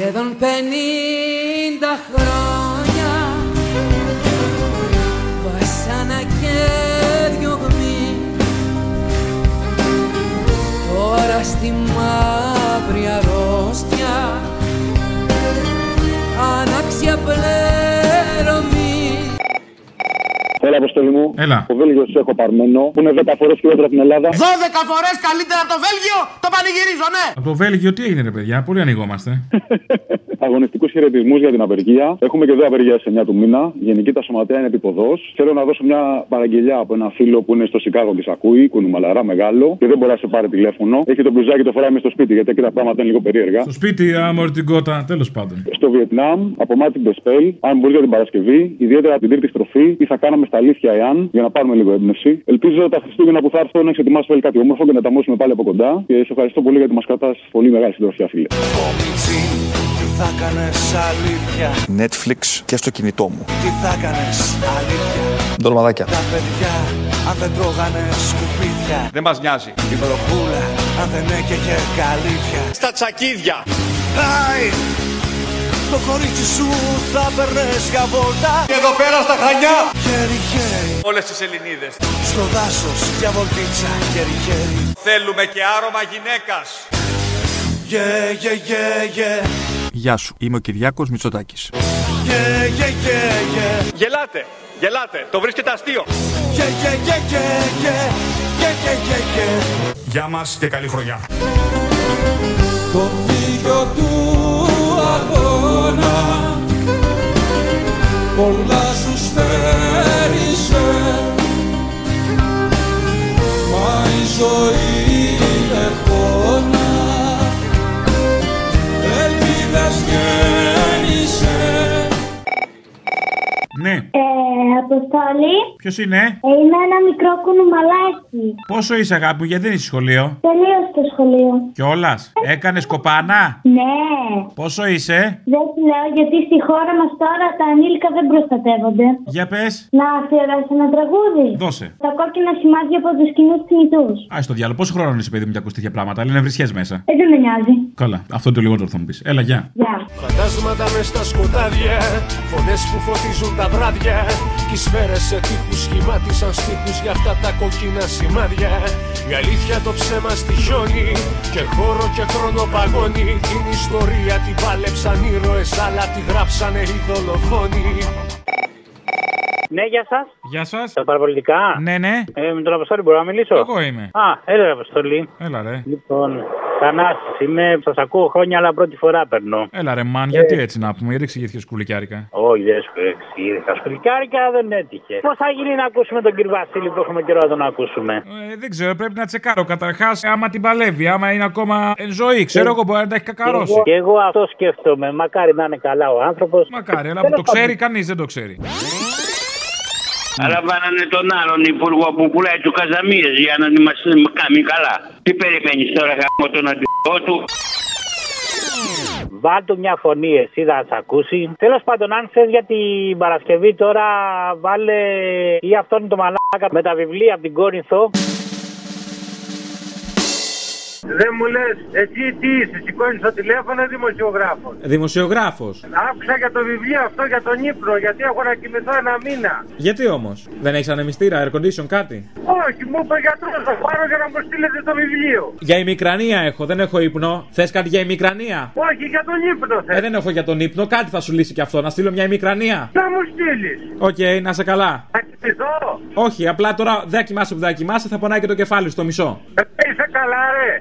Σχεδόν πενήντα χρόνια Βασάνα και διωγμή Τώρα στη μαύρη Έλα, αποστολή μου. Έλα. Το Βέλγιος σου έχω παρμένο, που είναι 10 φορές χειρότερο από την Ελλάδα. 12 φορές καλύτερα από το Βέλγιο! Το πανηγυρίζω, ναι! Από το Βέλγιο τι έγινε, ρε παιδιά, πολύ ανοιγόμαστε. Αγωνιστικούς χαιρετισμού για την απεργία. Έχουμε και εδώ απεργία σε 9 του μήνα. Γενική τα σωματεία είναι επίποδο. Θέλω να δώσω μια παραγγελιά από ένα φίλο που είναι στο Σικάγο και ακούει, κουνουμαλαρά μεγάλο, και δεν μπορεί να σε πάρει τηλέφωνο. Έχει το μπλουζάκι το φοράμε στο σπίτι, γιατί εκεί τα πράγματα είναι λίγο περίεργα. Στο σπίτι, άμορφη την κότα, τέλος πάντων. Στο Βιετνάμ, από Μάτι Μπεσπέλ, αν μπορείς για την Παρασκευή, ιδιαίτερα την τρίτη στροφή, τι θα κάναμε στα αλήθεια εάν, για να πάρουμε λίγο έμπνευση. Ελπίζω τα Χριστούγεννα που θα έρθουν να εξετοιμάσω κάτι όμορφο και να τα μόσουμε πάλι από κοντά. Και σε ευχαριστώ πολύ γιατί μας κρατάς πολύ μεγάλη συντροφιά, φίλε. Κομιτσί, τι θα κάνεις αλήθεια; Netflix και στο κινητό μου. Τι θα κάνεις αλήθεια; Ντολμαδάκια. Τα παιδιά αν δεν τρώγανε σκουπίδια Δεν μας νοιάζει. Η βροχούλα αν δεν έκαιγε καλύβια Στα τσακίδια. Άι, το κορίτσι σου θα περνες για βόλτα Και εδώ πέρα στα Χανιά. Χέρι χέρι Όλες τις Ελληνίδες. στο δάσος για βολτίτσα Χέρι χέρι Θέλουμε και άρωμα γυναίκας. Yeah, yeah, yeah, yeah Γεια σου. Είμαι ο Κυριάκος Μητσοτάκης. Yeah, yeah, yeah, yeah Γελάτε. Γελάτε. Το βρίσκεται αστείο. Yeah, yeah, yeah, yeah, yeah Yeah, yeah, yeah, yeah Γεια μας και καλή χρονιά. Αποστόλη, ποιος είναι, ε, είμαι ένα μικρό κουνουμαλάκι. πόσο είσαι αγάπη μου, γιατί δεν είσαι σχολείο; Τελείωσε το σχολείο. Κιόλας, έκανες κοπάνα; Ναι, Πόσο είσαι, δεν σου λέω γιατί στη χώρα μας τώρα τα ανήλικα δεν προστατεύονται. για πες. Να αφιερώσει ένα τραγούδι. Δώσε. Τα κόκκινα σημάδια από τους κοινούς θνητούς. Α το διάλογο, πόσο χρόνο είσαι, παιδί μου, για ακούς τέτοια πράγματα; Λένε βρισιές μέσα. Ε, δεν με νοιάζει. Καλά, αυτό είναι το λιγότερο θα μου πεις. Έλα, γεια. Γεια. Φαντάσματα μες στα σκοτάδια Φωνές που φωτίζουν τα βράδια Κι οι σφαίρες σε τείχους σχημάτισαν στίχους Για αυτά τα κοκκίνα σημάδια Η αλήθεια το ψέμα στη χιόνι Και χώρο και χρόνο παγώνει Την ιστορία την πάλεψαν ήρωες Αλλά τη γράψανε οι δολοφόνοι Ναι, γεια σας. Γεια σας. Τα παραπολιτικά. Ναι, ναι, Ε, με τον Αποστόλη μπορώ να μιλήσω; εγώ είμαι. Α, έλα, ρε, Αποστόλη. Έλα, ρε. Λοιπόν, Θανάσης, είμαι, σας ακούω χρόνια, αλλά πρώτη φορά περνώ. Έλα, ρε, μαν, γιατί έτσι να πούμε, γιατί εξηγήθηκε σκουλικιάρικα; Όχι, δεν σου εξήγησα. Σκουλικάρικα δεν έτυχε. Πώς θα γίνει να ακούσουμε τον κύριο Βασίλη που έχουμε καιρό να τον ακούσουμε; Ε, δεν ξέρω, πρέπει να τσεκάρω καταρχάς άμα την παλεύει, άμα είναι ακόμα εν ζωή. Ξέρω εγώ μπορεί να τα έχει κακαρώσει. Και εγώ αυτό σκέφτομαι. Μακάρι να είναι καλά ο άνθρωπος. Μακάρι, αλλά που το ξέρει, κανείς δεν το ξέρει. Αλλά βάλανε τον άλλον υπουργό που πουλάει τους καζαμίες για να μας κάνει καλά. Τι περιμένεις τώρα γάμο τον αντιπρό του; Βάλ του μια φωνή, εσύ θα σε ακούσει. Τέλος πάντων, αν θες για την Παρασκευή τώρα, βάλε ή αυτόν το μαλάκα με τα βιβλία από την Κόρινθο. Δεν μου λες, εσύ τι είσαι, σηκώνεις το τηλέφωνο δημοσιογράφος. Δημοσιογράφος. Άκουσα για το βιβλίο αυτό για τον ύπνο, γιατί έχω να κοιμηθώ ένα μήνα. Γιατί όμως, δεν έχεις ανεμιστήρα, air condition, κάτι; Όχι, μου είπε ο γιατρός, θα πάρω για να μου στείλετε το βιβλίο. Για ημικρανία έχω, δεν έχω ύπνο. Θες κάτι για ημικρανία; Όχι, για τον ύπνο Ε, θέλω. δεν έχω για τον ύπνο, κάτι θα σου λύσει και αυτό. Να στείλω μια ημικρανία. Να μου στείλεις. Οκ, να 'σαι καλά. Θα κοιμηθώ. Όχι, απλά τώρα δεν κοιμάσαι που δεν κοιμάσαι, θα πονάει και το κεφάλι στο μισό. Ε, είσαι καλά, ρε.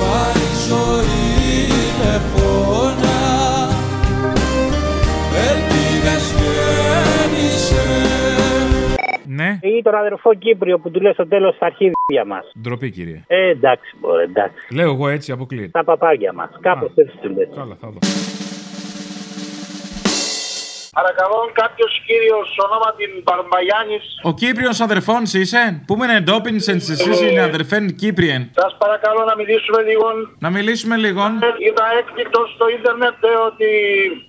Μα η ζωή είναι φώνα Ελπίδες γέννησε Ναι, Ή τον αδερφό Κύπριο που του λέει στο τέλος τα αρχίδια μας. ντροπή κύριε. Ε, εντάξει, μπορεί, εντάξει. Λέω εγώ έτσι, αποκλείεται. Τα παπάρια μας. Κάπως Α. έτσι του λε. Καλά, θα δω. Παρακαλώ κάποιος κύριος ονόματι Μπαρμπαγιάννη. Ο Κύπριος αδερφόν είσαι. Πού με εντόπινσεν εσύ είναι αδερφέν Κύπριεν. Σας παρακαλώ να μιλήσουμε λίγο. Να μιλήσουμε λίγο. Είδα έκπληκτο στο ίντερνετ ε, ότι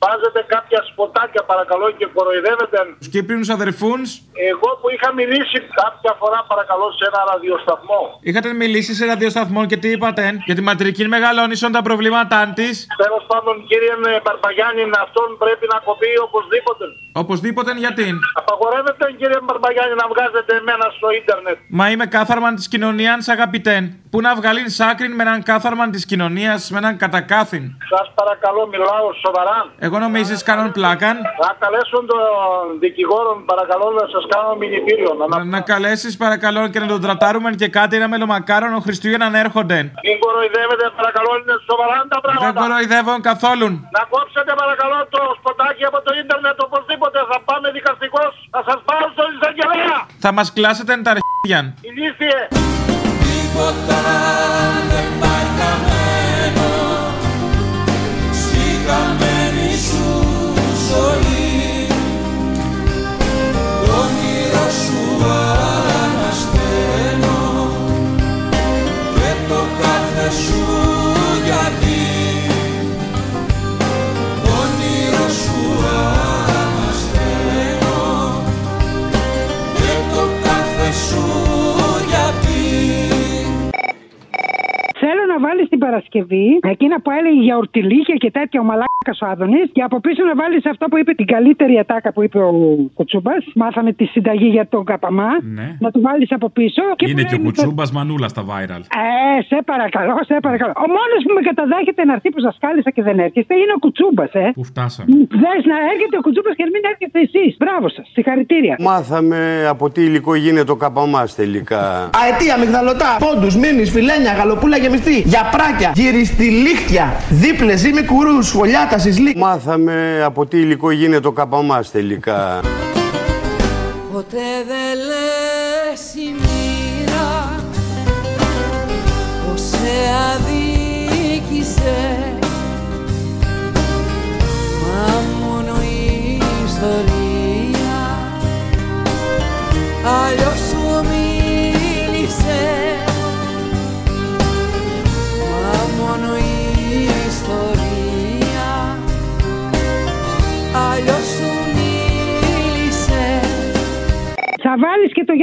βάζετε κάποια σποτάκια παρακαλώ και κοροϊδεύετε. Τους Κύπριους αδερφούν. Εγώ που είχα μιλήσει κάποια φορά παρακαλώ σε ένα ραδιοσταθμό. Είχατε μιλήσει σε ραδιοσταθμό και τι είπατε. Για τη ματρική μεγαλώνησον τα προβλήματά της. Τέλος πάντων, κύριε ε, Μπαρμπαγιάννη, αυτόν πρέπει να κοπεί οπωσδήποτε. Ripoton. Οπωσδήποτε γιατί. Απαγορεύεται, κύριε Μπαρμπαγιάννη, να βγάζετε εμένα στο ίντερνετ. Μα είμαι κάθαρμαν της κοινωνίας, αγαπητέν. Πού να βγάλει άκρη με έναν κάθαρμαν της κοινωνίας, με έναν κατακάθιν. Σας παρακαλώ, μιλάω σοβαρά. Εγώ νομίζεις κάνουν πλάκαν; Να καλέσουν τον δικηγόρο, παρακαλώ, να σας κάνω μηνυτήριο. Να, να καλέσεις, παρακαλώ, και να τον τρατάρουμε και κάτι ένα μελομακάρονο Χριστούγεννα να έρχονται. Μην κοροϊδεύετε, παρακαλώ, είναι σοβαρά τα πράγματα. Δεν κοροϊδεύω καθόλου. Να κόψετε, παρακαλώ, το σποτάκι από το ίντερνετ οπωσδήποτε. Θα πάμε δικαστικός. Θα σας πάω στο εισαγγελέα. Θα μας κλάσετε τα αρχίδια. Ηλίθιε. Τίποτα δεν πάει χαμένο Στη χαμένη σου ζωή Παρασκευή εκείνα που έλεγε για ορτιλίκια και τέτοια ο μαλάκας ο Άδωνης και από πίσω να βάλεις αυτό που είπε την καλύτερη ατάκα που είπε ο Κουτσούμπας. Μάθαμε τη συνταγή για τον Καπαμά. Ναι. Να του βάλεις από πίσω. Είναι που και ο λέει, κουτσούμπας μανούλας στα viral. Ε, σε παρακαλώ, σε παρακαλώ. Ο μόνος που με καταδέχεται να έρθει που σας κάλεσα και δεν έρχεστε είναι ο Κουτσούμπας, ε. Πού φτάσαμε. Δες να έρχεται ο Κουτσούμπας και να μην έρχεται εσείς. Μπράβο σας. Συγχαρητήρια. Μάθαμε από τι υλικό γίνεται ο καπαμάς τελικά. Αετία, μυγδαλωτά, πόντους, μήνυ, φιλένια, γαλοπούλα γεμιστή, γιαπράκια, γυριστηλίχτια, δίπλε ή μικρού, φωλιάτα, συσλί. Μάθαμε από τι υλικό γίνεται ο καπαμάς τελικά. Ποτέ δεν λες η μοίρα πως σε αδίκησε Μα μόνο η ιστορία αλλιώς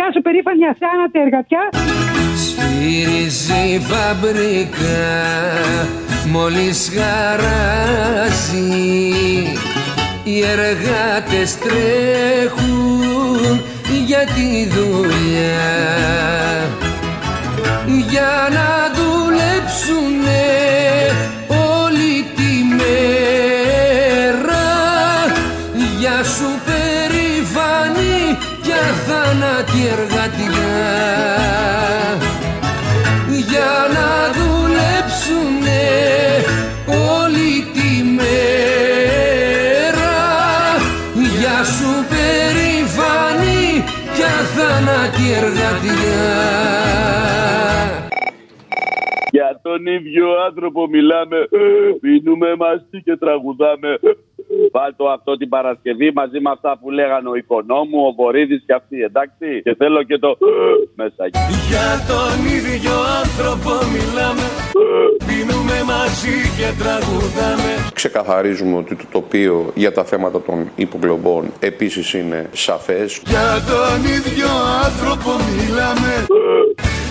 γεια σου περήφανη αθάνατη εργατιά. Σφύριζε η φαμπρικά μόλις χαράζει Οι εργάτες τρέχουν για τη δουλειά και αθάνατη εργατιά Για τον ίδιο άνθρωπο μιλάμε, πίνουμε μαζί και τραγουδάμε. Βάλτο αυτό την Παρασκευή μαζί με αυτά που λέγανε ο Οικονόμου, ο Βορύδης και αυτοί, εντάξει. Και θέλω και το μέσα. Για τον ίδιο άνθρωπο μιλάμε Πίνουμε μαζί και τραγουδάμε Ξεκαθαρίζουμε ότι το τοπίο για τα θέματα των υποκλοπών επίσης είναι σαφές. Για τον ίδιο άνθρωπο μιλάμε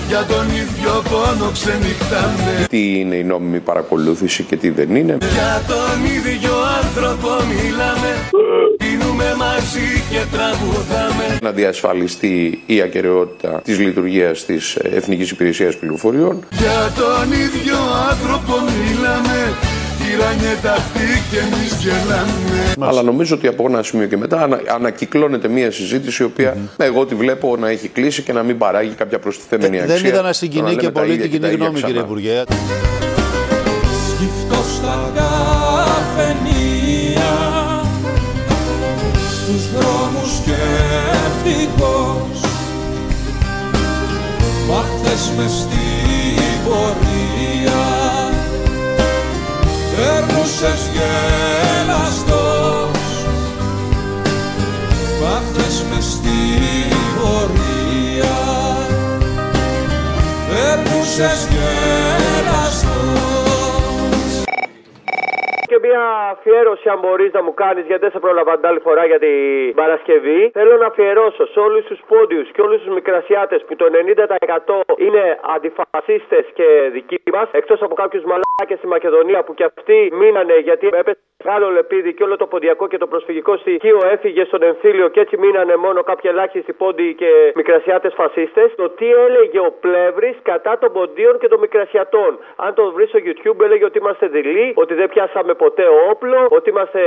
Για τον ίδιο πόνο ξενυχτάμε Τι είναι η νόμιμη παρακολούθηση και τι δεν είναι. Για τον ίδιο άνθρωπο μιλάμε Πίνουμε μαζί και τραγουδάμε Να διασφαλιστεί η ακαιρεότητα της λειτουργίας της Εθνικής Υπηρεσίας Πληροφοριών. Για τον ίδιο άνθρωπο μιλάμε Τυράνιε αυτή και εμείς γελάμε Αλλά νομίζω ότι από ένα σημείο και μετά ανα, ανακυκλώνεται μια συζήτηση η οποία εγώ τη βλέπω να έχει κλείσει και να μην παράγει κάποια προστιθέμενη αξία. Δεν είδα να Το συγκινεί λέμε και τα πολύ ίδια την και τα κοινή ίδια γνώμη, κύριε ξανά. Υπουργέ. Μα χθες μες στην πορεία. Περνούσες γελαστός Σπάχτες μες στη πορεία. Περνούσες γελαστός Και μια αφιέρωση, αν μπορείς να μου κάνεις, γιατί δεν σε πρόλαβα την άλλη φορά για την Παρασκευή. Θέλω να αφιερώσω σε όλους τους πόντιους και όλους τους μικρασιάτες που το 90% είναι αντιφασίστες και δικοί μας, εκτός από κάποιους μαλάκες στη Μακεδονία που και αυτοί μείνανε γιατί έπεσε μεγάλο λεπίδι και όλο το ποντιακό και το προσφυγικό στοιχείο έφυγε στον εμφύλιο και έτσι μείνανε μόνο κάποιοι ελάχιστοι πόντιοι και μικρασιάτες φασίστες. Το τι έλεγε ο Πλεύρης κατά των ποντίων και των μικρασιατών. Αν το βρει στο YouTube, έλεγε ότι είμαστε δειλοί, ότι δεν πιάσαμε ποτέ όπλο, ότι είμαστε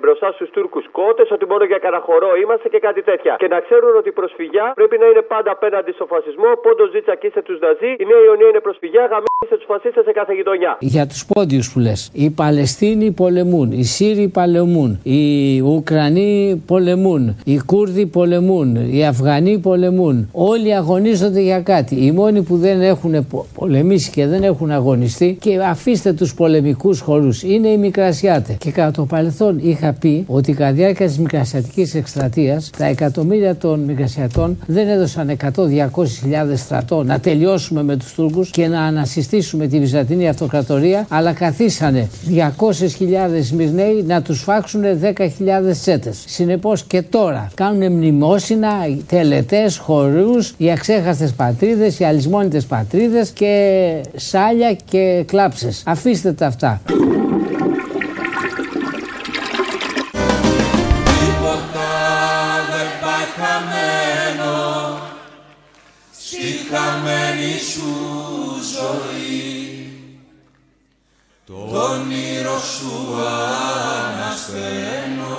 μπροστά στους Τούρκους κότες, ότι μόνο για καραχωρό είμαστε και κάτι τέτοια. Και να ξέρουν ότι η προσφυγιά πρέπει να είναι πάντα απέναντι στο φασισμό. Πόντο ζήτσακίστε τους Ναζί, η Νέα Ιωνία είναι προσφυγιά, γαμίστε τους φασίστες σε κάθε γειτονιά. Για τους πόντιους που λες. Οι Παλαιστίνοι πολεμούν, οι Σύριοι πολεμούν, οι Ουκρανοί πολεμούν, οι Κούρδοι πολεμούν, οι Αφγανοί πολεμούν. Όλοι αγωνίζονται για κάτι. Οι μόνοι που δεν έχουν πο- πολεμήσει και δεν έχουν αγωνιστεί και αφήστε τους πολεμικούς χώρου είναι οι Μικρασιάτες. Και κατά το παρελθόν είχα πει ότι κατά τη διάρκεια της Μικρασιατικής εκστρατείας τα εκατομμύρια των Μικρασιατών δεν έδωσαν 100-200 χιλιάδες στρατό να τελειώσουμε με τους Τούρκους και να ανασυστήσουμε τη Βυζαντινή Αυτοκρατορία, αλλά καθίσανε 200.000 Σμυρναίοι να τους φάξουν 10.000 τσέτες. Συνεπώς και τώρα κάνουν μνημόσυνα, τελετές, χορούς, οι αξέχαστες πατρίδες, οι αλυσμόνιτε πατρίδες και σάλια και κλάψες. Αφήστε τα αυτά. Τίποτα δεν πάει χαμένο Στη χαμένη σου ζωή Το όνειρο σου ανασταίνω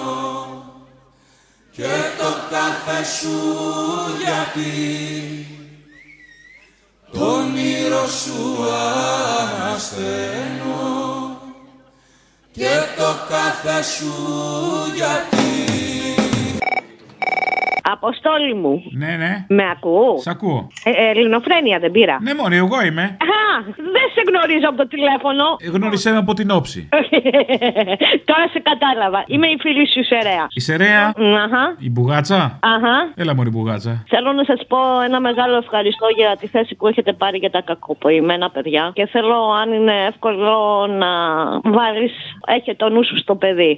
Και το κάθε σου γιατί Το όνειρο σου ανασταίνω Και το κάθε σου γιατί Αποστόλη μου. Ναι, ναι. Με ακούω. Σ' ακούω. Ε, ε, ελληνοφρένεια δεν πήρα. Ναι, μωρή, εγώ είμαι. Α, δεν σε γνωρίζω από το τηλέφωνο. Ε, Γνώρισέ με από την όψη. Τώρα σε κατάλαβα. Είμαι η φίλη σου Σερέα. Η Σερέα, Αχα. η Μπουγάτσα; Αχα. Έλα, μωρή Μπουγάτσα. Θέλω να σας πω ένα μεγάλο ευχαριστώ για τη θέση που έχετε πάρει για τα κακοποιημένα παιδιά. Και θέλω, αν είναι εύκολο, να βάλεις. Έχει το νου σου στο παιδί.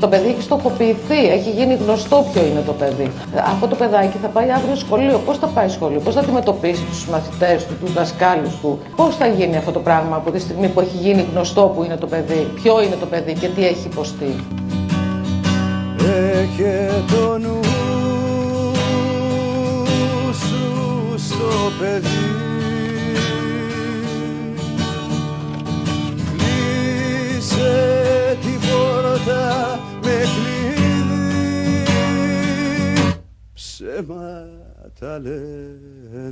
Το παιδί έχει στοχοποιηθεί, έχει γίνει γνωστό ποιο είναι το παιδί. Αυτό το παιδάκι θα πάει αύριο σχολείο. Πώς θα πάει σχολείο, πώς θα αντιμετωπίσει τους μαθητές του, τους δασκάλους του, πώς θα γίνει αυτό το πράγμα από τη στιγμή που έχει γίνει γνωστό που είναι το παιδί, ποιο είναι το παιδί και τι έχει υποστεί. Έχε το νου σου στο παιδί Ψέματα λένε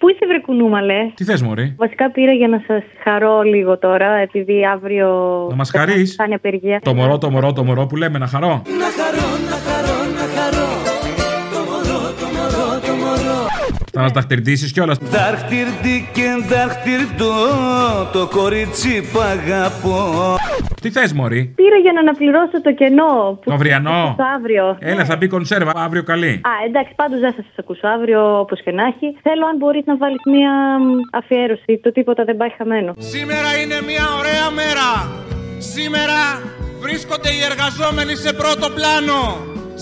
Πού είσαι βρε κουνούμαλε; Τι θες, μωρή; Βασικά πήρα για να σας χαρώ λίγο τώρα, επειδή αύριο... Να μας χαρείς; Θα είναι απεργία. Το μωρό, το μωρό, το μωρό που λέμε να χαρώ. Να χαρώ, να χαρώ, να χαρώ Το μωρό, το μωρό, το μωρό Θα μας ταχτερτήσεις κιόλας. Δάχτυρντι και δάχτυρντο το κορίτσι που αγαπώ Τι θες, μωρή; Πήρα για να αναπληρώσω το κενό. Που Το αυριανό; Το αύριο. Έλα, θα μπει κονσέρβα. Αύριο καλή. Α, εντάξει, πάντως δεν θα σας ακούσω αύριο όπως και να έχει. Θέλω, αν μπορείς να βάλεις μία μ, αφιέρωση. Το τίποτα δεν πάει χαμένο. Σήμερα είναι μια ωραία μέρα. Σήμερα βρίσκονται οι εργαζόμενοι σε πρώτο πλάνο.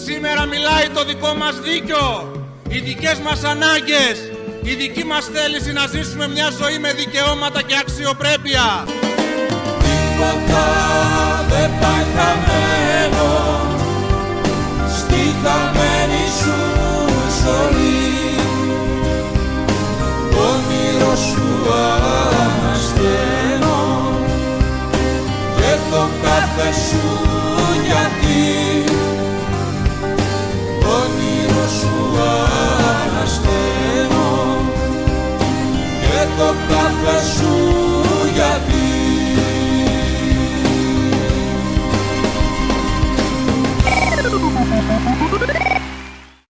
Σήμερα μιλάει το δικό μας δίκιο. Οι δικές μας ανάγκες. Η δική μας θέληση να ζήσουμε μια ζωή με δικαιώματα και αξιοπρέπεια. Τίποτα δεν πάει χαμένο Στη χαμένη σου ζωή. Το όνειρο σου ανασταίνω Και το κάθε σου